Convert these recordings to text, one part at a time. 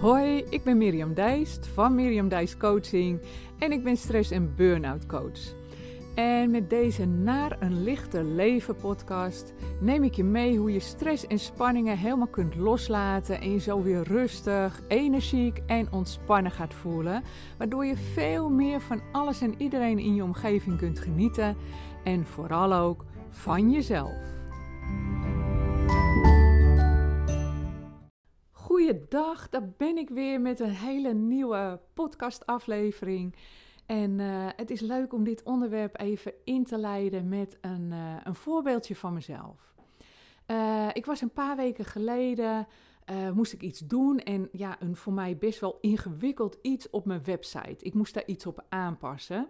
Hoi, ik ben Mirjam Dijst van Mirjam Dijst Coaching en ik ben stress- en burn-out coach. En met deze Naar een lichter leven podcast neem ik je mee hoe je stress en spanningen helemaal kunt loslaten en je zo weer rustig, energiek en ontspannen gaat voelen, waardoor je veel meer van alles en iedereen in je omgeving kunt genieten en vooral ook van jezelf. Goeiedag, daar ben ik weer met een hele nieuwe podcastaflevering. En uh, het is leuk om dit onderwerp even in te leiden met een, uh, een voorbeeldje van mezelf. Uh, ik was een paar weken geleden, moest ik iets doen en ja, een voor mij best wel ingewikkeld iets op mijn website. Ik moest daar iets op aanpassen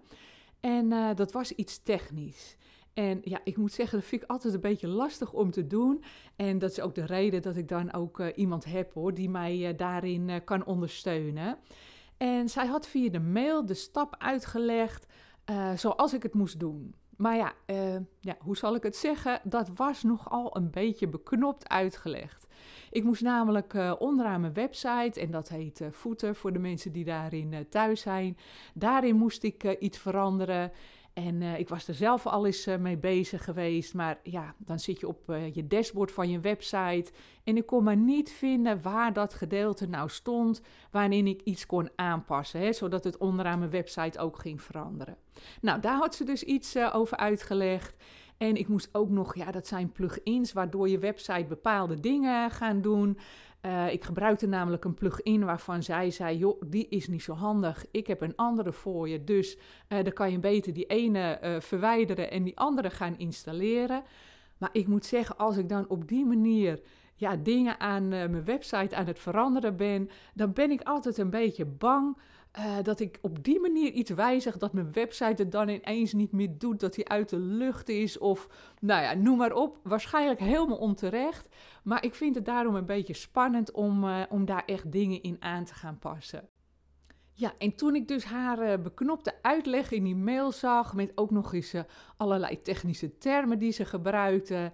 en dat was iets technisch. En ja, ik moet zeggen, dat vind ik altijd een beetje lastig om te doen. En dat is ook de reden dat ik dan ook uh, iemand heb hoor, die mij uh, daarin uh, kan ondersteunen. En zij had via de mail de stap uitgelegd zoals ik het moest doen. Maar ja, ja, hoe zal ik het zeggen? Dat was nogal een beetje beknopt uitgelegd. Ik moest namelijk onderaan mijn website, en dat heet voeten voor de mensen die daarin thuis zijn. Daarin moest ik iets veranderen. En uh, ik was er zelf al eens uh, mee bezig geweest. Maar ja, dan zit je op uh, je dashboard van je website. En ik kon maar niet vinden waar dat gedeelte nou stond. Waarin ik iets kon aanpassen. Hè, zodat het onderaan mijn website ook ging veranderen. Nou, daar had ze dus iets over uitgelegd. En ik moest ook nog, ja, dat zijn plugins waardoor je website bepaalde dingen gaan doen. Uh, ik gebruikte namelijk een plugin waarvan zij zei: joh, die is niet zo handig. Ik heb een andere voor je. Dus uh, dan kan je beter die ene uh, verwijderen en die andere gaan installeren. Maar ik moet zeggen, als ik dan op die manier ja, dingen aan mijn website aan het veranderen ben, dan ben ik altijd een beetje bang uh, dat ik op die manier iets wijzig, dat mijn website het dan ineens niet meer doet, dat die uit de lucht is of, nou ja, noem maar op. Waarschijnlijk helemaal onterecht, maar ik vind het daarom een beetje spannend om, uh, om daar echt dingen in aan te gaan passen. Ja, en toen ik dus haar uh, beknopte uitleg in die mail zag, met ook nog eens allerlei technische termen die ze gebruikte,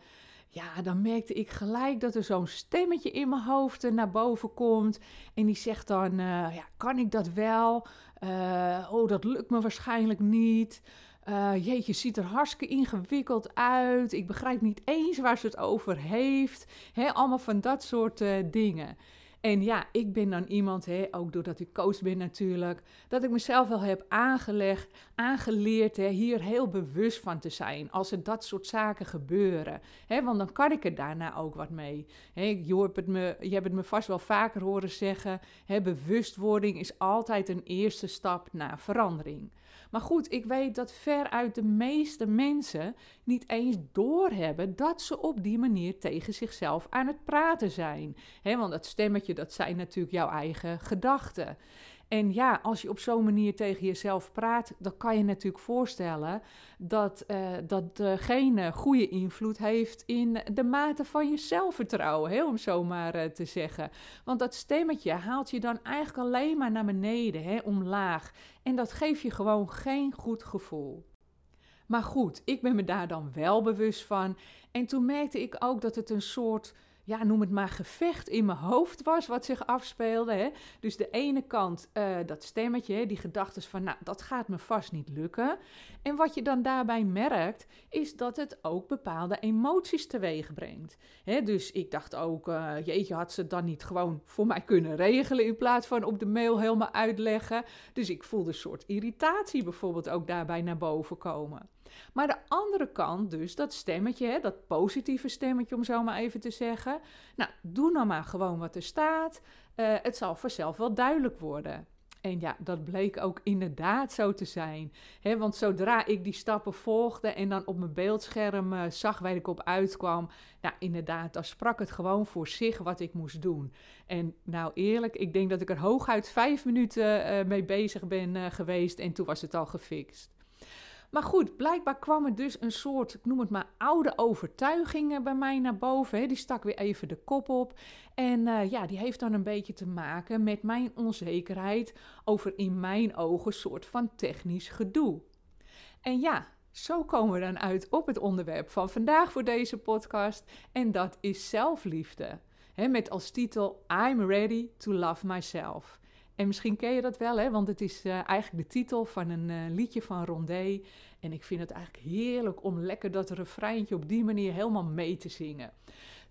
ja, dan merkte ik gelijk dat er zo'n stemmetje in mijn hoofd naar boven komt. En die zegt dan, uh, ja, kan ik dat wel? Uh, oh, dat lukt me waarschijnlijk niet. Uh, jeetje, ziet er hartstikke ingewikkeld uit. Ik begrijp niet eens waar ze het over heeft. He, allemaal van dat soort dingen. En ja, ik ben dan iemand, hè, ook doordat ik coach ben natuurlijk, dat ik mezelf wel heb aangelegd, aangeleerd hè, hier heel bewust van te zijn als er dat soort zaken gebeuren. Hè, want dan kan ik er daarna ook wat mee. Hè, je, hebt het me, je hebt het me vast wel vaker horen zeggen, hè, bewustwording is altijd een eerste stap naar verandering. Maar goed, ik weet dat veruit de meeste mensen niet eens doorhebben dat ze op die manier tegen zichzelf aan het praten zijn. He, want dat stemmetje, dat zijn natuurlijk jouw eigen gedachten. En ja, als je op zo'n manier tegen jezelf praat, dan kan je natuurlijk voorstellen dat uh, dat geen goede invloed heeft in de mate van je zelfvertrouwen, hè, om zo maar uh, te zeggen. Want dat stemmetje haalt je dan eigenlijk alleen maar naar beneden, hè, omlaag. En dat geeft je gewoon geen goed gevoel. Maar goed, ik ben me daar dan wel bewust van. En toen merkte ik ook dat het een soort ja, noem het maar gevecht in mijn hoofd was wat zich afspeelde. Hè? Dus de ene kant uh, dat stemmetje, die gedachten van, nou, dat gaat me vast niet lukken. En wat je dan daarbij merkt, is dat het ook bepaalde emoties teweeg brengt. Hè? Dus ik dacht ook, uh, jeetje, had ze het dan niet gewoon voor mij kunnen regelen in plaats van op de mail helemaal uitleggen. Dus ik voelde een soort irritatie bijvoorbeeld ook daarbij naar boven komen. Maar de andere kant dus, dat stemmetje, hè, dat positieve stemmetje om zo maar even te zeggen. Nou, doe nou maar gewoon wat er staat. Uh, het zal vanzelf wel duidelijk worden. En ja, dat bleek ook inderdaad zo te zijn. Want zodra ik die stappen volgde en dan op mijn beeldscherm uh, zag waar ik op uitkwam, nou inderdaad, dan sprak het gewoon voor zich wat ik moest doen. En nou eerlijk, ik denk dat ik er hooguit vijf minuten uh, mee bezig ben geweest en toen was het al gefixt. Maar goed, blijkbaar kwam er dus een soort, ik noem het maar, oude overtuiging bij mij naar boven. Hè. Die stak weer even de kop op. En uh, ja, die heeft dan een beetje te maken met mijn onzekerheid over in mijn ogen een soort van technisch gedoe. En ja, zo komen we dan uit op het onderwerp van vandaag voor deze podcast. En dat is zelfliefde. met als titel I'm Ready to Love Myself. En misschien ken je dat wel, hè? want het is uh, eigenlijk de titel van een uh, liedje van Rondé. En ik vind het eigenlijk heerlijk om lekker dat refreintje op die manier helemaal mee te zingen.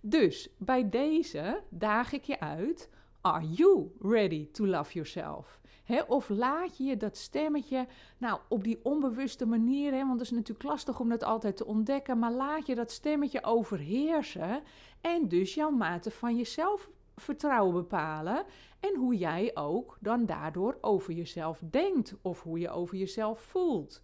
Dus bij deze daag ik je uit. Are you ready to love yourself? of laat je je dat stemmetje, nou op die onbewuste manier, want het is natuurlijk lastig om dat altijd te ontdekken, maar laat je dat stemmetje overheersen en dus jouw mate van jezelf vertrouwen bepalen en hoe jij ook dan daardoor over jezelf denkt of hoe je over jezelf voelt.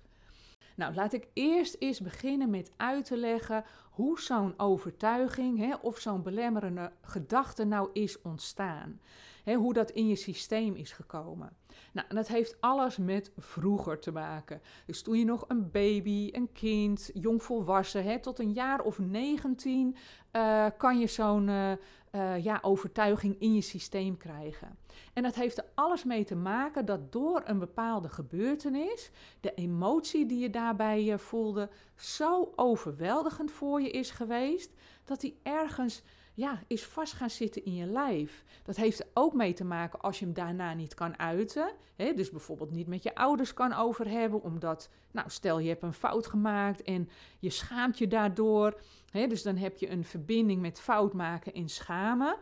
Nou, laat ik eerst eens beginnen met uit te leggen hoe zo'n overtuiging hè, of zo'n belemmerende gedachte nou is ontstaan. Hè, hoe dat in je systeem is gekomen. Nou, en dat heeft alles met vroeger te maken. Dus toen je nog een baby, een kind, jongvolwassen, hè, tot een jaar of 19, uh, eh, kan je zo'n uh, uh, ja, overtuiging in je systeem krijgen. En dat heeft er alles mee te maken dat door een bepaalde gebeurtenis, de emotie die je daarbij voelde, zo overweldigend voor je is geweest, dat die ergens ja, is vast gaan zitten in je lijf. Dat heeft er ook mee te maken als je hem daarna niet kan uiten. Hè? Dus bijvoorbeeld niet met je ouders kan over hebben, omdat, nou, stel je hebt een fout gemaakt en je schaamt je daardoor. Hè? Dus dan heb je een verbinding met fout maken en schamen.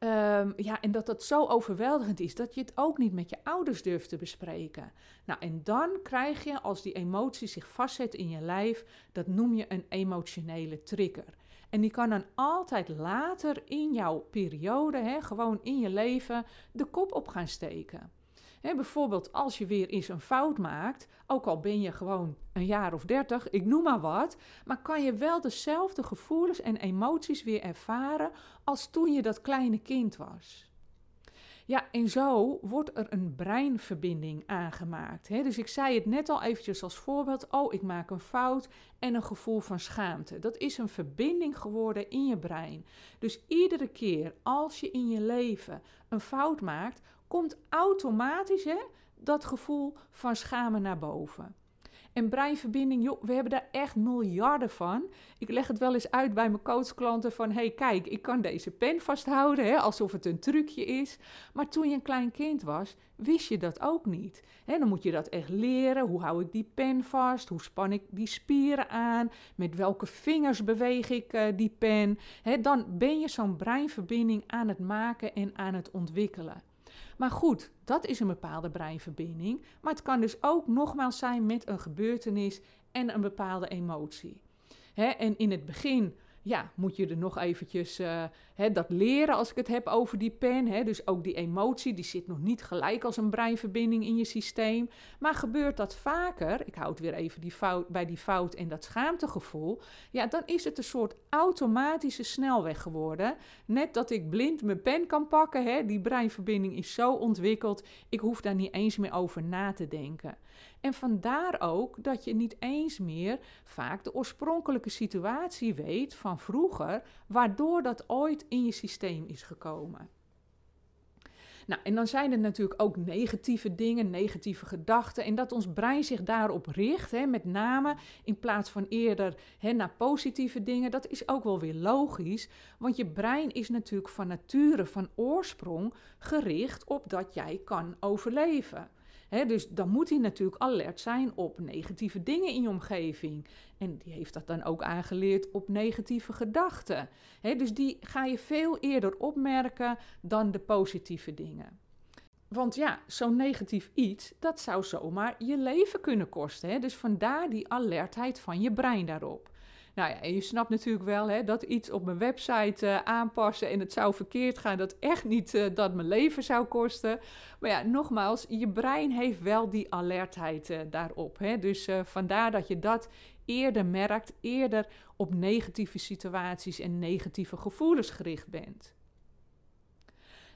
Um, ja, en dat dat zo overweldigend is dat je het ook niet met je ouders durft te bespreken. Nou, en dan krijg je, als die emotie zich vastzet in je lijf, dat noem je een emotionele trigger. En die kan dan altijd later in jouw periode, hè, gewoon in je leven, de kop op gaan steken. Hè, bijvoorbeeld als je weer eens een fout maakt, ook al ben je gewoon een jaar of dertig, ik noem maar wat, maar kan je wel dezelfde gevoelens en emoties weer ervaren als toen je dat kleine kind was. Ja, en zo wordt er een breinverbinding aangemaakt. Hè? Dus ik zei het net al eventjes als voorbeeld. Oh, ik maak een fout en een gevoel van schaamte. Dat is een verbinding geworden in je brein. Dus iedere keer als je in je leven een fout maakt, komt automatisch hè, dat gevoel van schamen naar boven. En breinverbinding, joh, we hebben daar echt miljarden van. Ik leg het wel eens uit bij mijn coachklanten van... hey, kijk, ik kan deze pen vasthouden, hè, alsof het een trucje is. Maar toen je een klein kind was, wist je dat ook niet. Hè, dan moet je dat echt leren. Hoe hou ik die pen vast? Hoe span ik die spieren aan? Met welke vingers beweeg ik uh, die pen? Hè, dan ben je zo'n breinverbinding aan het maken en aan het ontwikkelen. Maar goed, dat is een bepaalde breinverbinding. Maar het kan dus ook nogmaals zijn met een gebeurtenis en een bepaalde emotie. en in het begin ja, moet je er nog eventjes uh, dat leren als ik het heb over die pen. Dus ook die emotie, die zit nog niet gelijk als een breinverbinding in je systeem. Maar gebeurt dat vaker, ik houd weer even die fout, bij die fout en dat schaamtegevoel. Ja, dan is het een soort automatische snelweg geworden. Net dat ik blind mijn pen kan pakken, die breinverbinding is zo ontwikkeld. Ik hoef daar niet eens meer over na te denken. En vandaar ook dat je niet eens meer vaak de oorspronkelijke situatie weet van vroeger, waardoor dat ooit in je systeem is gekomen. Nou, en dan zijn er natuurlijk ook negatieve dingen, negatieve gedachten. En dat ons brein zich daarop richt, hè, met name in plaats van eerder hè, naar positieve dingen, dat is ook wel weer logisch. Want je brein is natuurlijk van nature, van oorsprong, gericht op dat jij kan overleven dus dan moet hij natuurlijk alert zijn op negatieve dingen in je omgeving. En die heeft dat dan ook aangeleerd op negatieve gedachten. dus die ga je veel eerder opmerken dan de positieve dingen. Want ja, zo'n negatief iets, dat zou zomaar je leven kunnen kosten. Dus vandaar die alertheid van je brein daarop. Nou ja, en je snapt natuurlijk wel hè, dat iets op mijn website uh, aanpassen en het zou verkeerd gaan, dat echt niet uh, dat mijn leven zou kosten. Maar ja, nogmaals, je brein heeft wel die alertheid uh, daarop. Hè? Dus vandaar dat je dat eerder merkt, eerder op negatieve situaties en negatieve gevoelens gericht bent.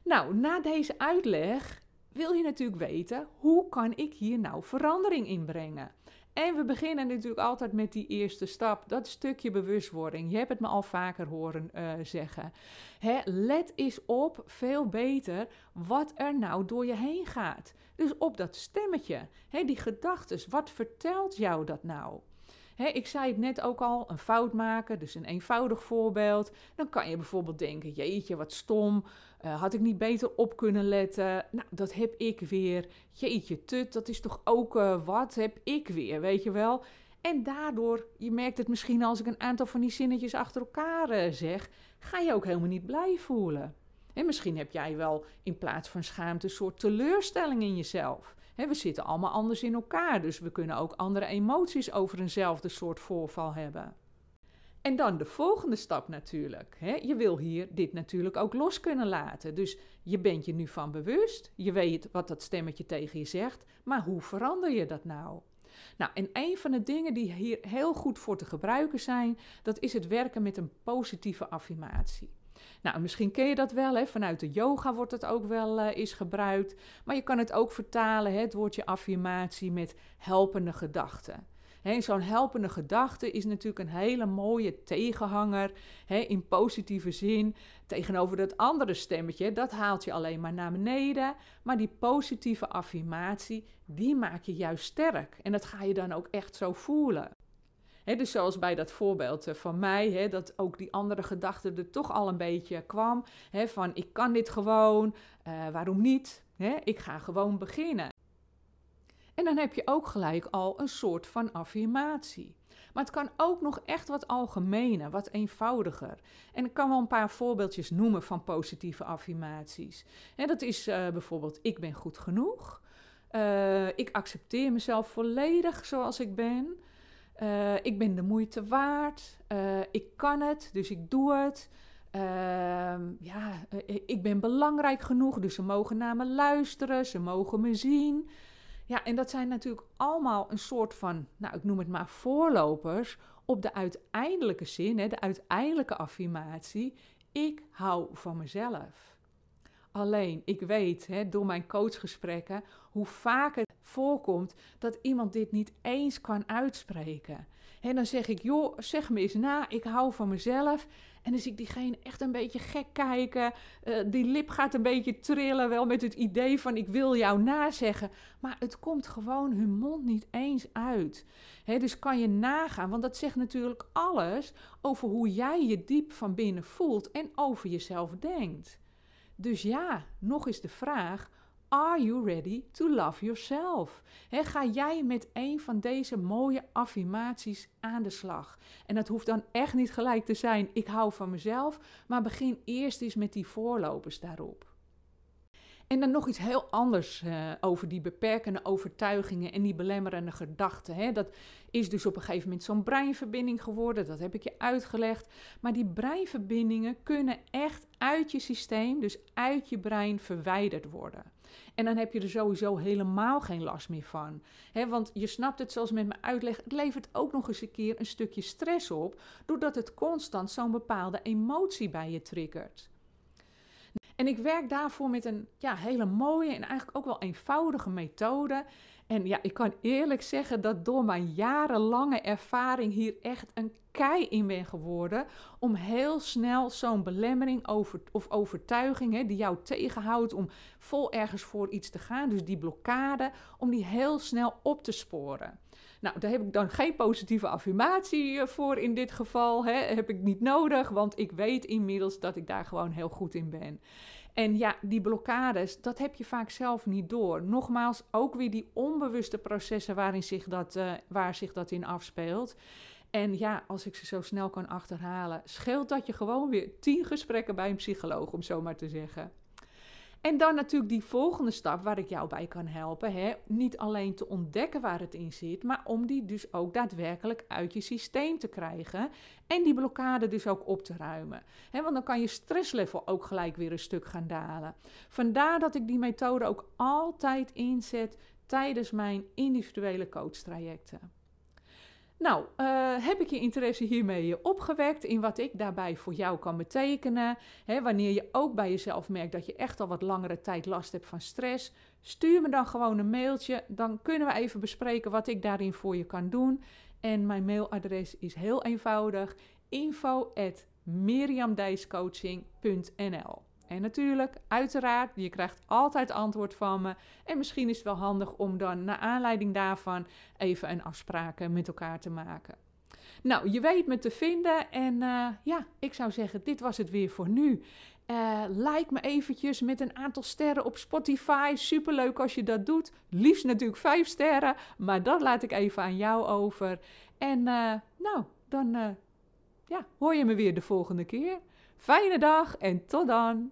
Nou, na deze uitleg wil je natuurlijk weten, hoe kan ik hier nou verandering in brengen? En we beginnen natuurlijk altijd met die eerste stap, dat stukje bewustwording. Je hebt het me al vaker horen uh, zeggen. Hè, let eens op, veel beter, wat er nou door je heen gaat. Dus op dat stemmetje, hè, die gedachten, wat vertelt jou dat nou? Ik zei het net ook al, een fout maken, dus een eenvoudig voorbeeld. Dan kan je bijvoorbeeld denken, jeetje, wat stom, uh, had ik niet beter op kunnen letten? Nou, dat heb ik weer. Jeetje, tut, dat is toch ook uh, wat heb ik weer, weet je wel? En daardoor, je merkt het misschien als ik een aantal van die zinnetjes achter elkaar uh, zeg, ga je ook helemaal niet blij voelen. En misschien heb jij wel in plaats van schaamte een soort teleurstelling in jezelf. We zitten allemaal anders in elkaar, dus we kunnen ook andere emoties over eenzelfde soort voorval hebben. En dan de volgende stap natuurlijk. Je wil hier dit natuurlijk ook los kunnen laten. Dus je bent je nu van bewust, je weet wat dat stemmetje tegen je zegt, maar hoe verander je dat nou? Nou, en een van de dingen die hier heel goed voor te gebruiken zijn, dat is het werken met een positieve affirmatie. Nou, misschien ken je dat wel, hè? vanuit de yoga wordt het ook wel uh, eens gebruikt. Maar je kan het ook vertalen, hè? het woordje affirmatie, met helpende gedachten. Zo'n helpende gedachte is natuurlijk een hele mooie tegenhanger in positieve zin tegenover dat andere stemmetje. Dat haalt je alleen maar naar beneden. Maar die positieve affirmatie, die maak je juist sterk. En dat ga je dan ook echt zo voelen. Dus zoals bij dat voorbeeld eh, van mij, dat ook die andere gedachte er toch al een beetje kwam. van ik kan dit gewoon, uh, waarom niet? ik ga gewoon beginnen. En dan heb je ook gelijk al een soort van affirmatie. Maar het kan ook nog echt wat algemener, wat eenvoudiger. En ik kan wel een paar voorbeeldjes noemen van positieve affirmaties. Dat is uh, bijvoorbeeld: ik ben goed genoeg. Ik accepteer mezelf volledig zoals ik ben. Uh, ik ben de moeite waard. ik kan het, dus ik doe het. Ehm, ja, ik ben belangrijk genoeg, dus ze mogen naar me luisteren, ze mogen me zien. Ja, en dat zijn natuurlijk allemaal een soort van, nou ik noem het maar voorlopers op de uiteindelijke zin, hè, de uiteindelijke affirmatie. Ik hou van mezelf. Alleen, ik weet hè, door mijn coachgesprekken hoe vaak het voorkomt dat iemand dit niet eens kan uitspreken. En dan zeg ik, joh, zeg me eens na, ik hou van mezelf. En dan zie ik diegene echt een beetje gek kijken. Uh, die lip gaat een beetje trillen, wel met het idee van ik wil jou nazeggen. Maar het komt gewoon hun mond niet eens uit. dus kan je nagaan, want dat zegt natuurlijk alles over hoe jij je diep van binnen voelt en over jezelf denkt. Dus ja, nog eens de vraag: Are you ready to love yourself? ga jij met een van deze mooie affirmaties aan de slag? En dat hoeft dan echt niet gelijk te zijn: ik hou van mezelf, maar begin eerst eens met die voorlopers daarop. En dan nog iets heel anders uh, over die beperkende overtuigingen en die belemmerende gedachten. Hè. Dat is dus op een gegeven moment zo'n breinverbinding geworden, dat heb ik je uitgelegd. Maar die breinverbindingen kunnen echt uit je systeem, dus uit je brein, verwijderd worden. En dan heb je er sowieso helemaal geen last meer van. He, want je snapt het zoals met mijn uitleg, het levert ook nog eens een keer een stukje stress op, doordat het constant zo'n bepaalde emotie bij je triggert. En ik werk daarvoor met een ja, hele mooie en eigenlijk ook wel eenvoudige methode. En ja, ik kan eerlijk zeggen dat door mijn jarenlange ervaring hier echt een kei in ben geworden. Om heel snel zo'n belemmering over, of overtuiging hè, die jou tegenhoudt om vol ergens voor iets te gaan. Dus die blokkade, om die heel snel op te sporen. Nou, daar heb ik dan geen positieve affirmatie eh, voor in dit geval. Hè. Heb ik niet nodig, want ik weet inmiddels dat ik daar gewoon heel goed in ben. En ja, die blokkades, dat heb je vaak zelf niet door. Nogmaals, ook weer die onbewuste processen waarin zich dat, uh, waar zich dat in afspeelt. En ja, als ik ze zo snel kan achterhalen, scheelt dat je gewoon weer tien gesprekken bij een psycholoog, om zo maar te zeggen. En dan natuurlijk die volgende stap waar ik jou bij kan helpen. Hè? Niet alleen te ontdekken waar het in zit, maar om die dus ook daadwerkelijk uit je systeem te krijgen. En die blokkade dus ook op te ruimen. Hè? Want dan kan je stresslevel ook gelijk weer een stuk gaan dalen. Vandaar dat ik die methode ook altijd inzet tijdens mijn individuele coachtrajecten. Nou, uh, heb ik je interesse hiermee opgewekt in wat ik daarbij voor jou kan betekenen? wanneer je ook bij jezelf merkt dat je echt al wat langere tijd last hebt van stress, stuur me dan gewoon een mailtje. Dan kunnen we even bespreken wat ik daarin voor je kan doen. En mijn mailadres is heel eenvoudig: info@miriamdijscoaching.nl. En natuurlijk, uiteraard, je krijgt altijd antwoord van me. En misschien is het wel handig om dan naar aanleiding daarvan even een afspraak met elkaar te maken. Nou, je weet me te vinden en uh, ja, ik zou zeggen, dit was het weer voor nu. Uh, like me eventjes met een aantal sterren op Spotify. Superleuk als je dat doet. Liefst natuurlijk vijf sterren, maar dat laat ik even aan jou over. En nou, dan ja, hoor je me weer de volgende keer. Fijne dag en tot dan!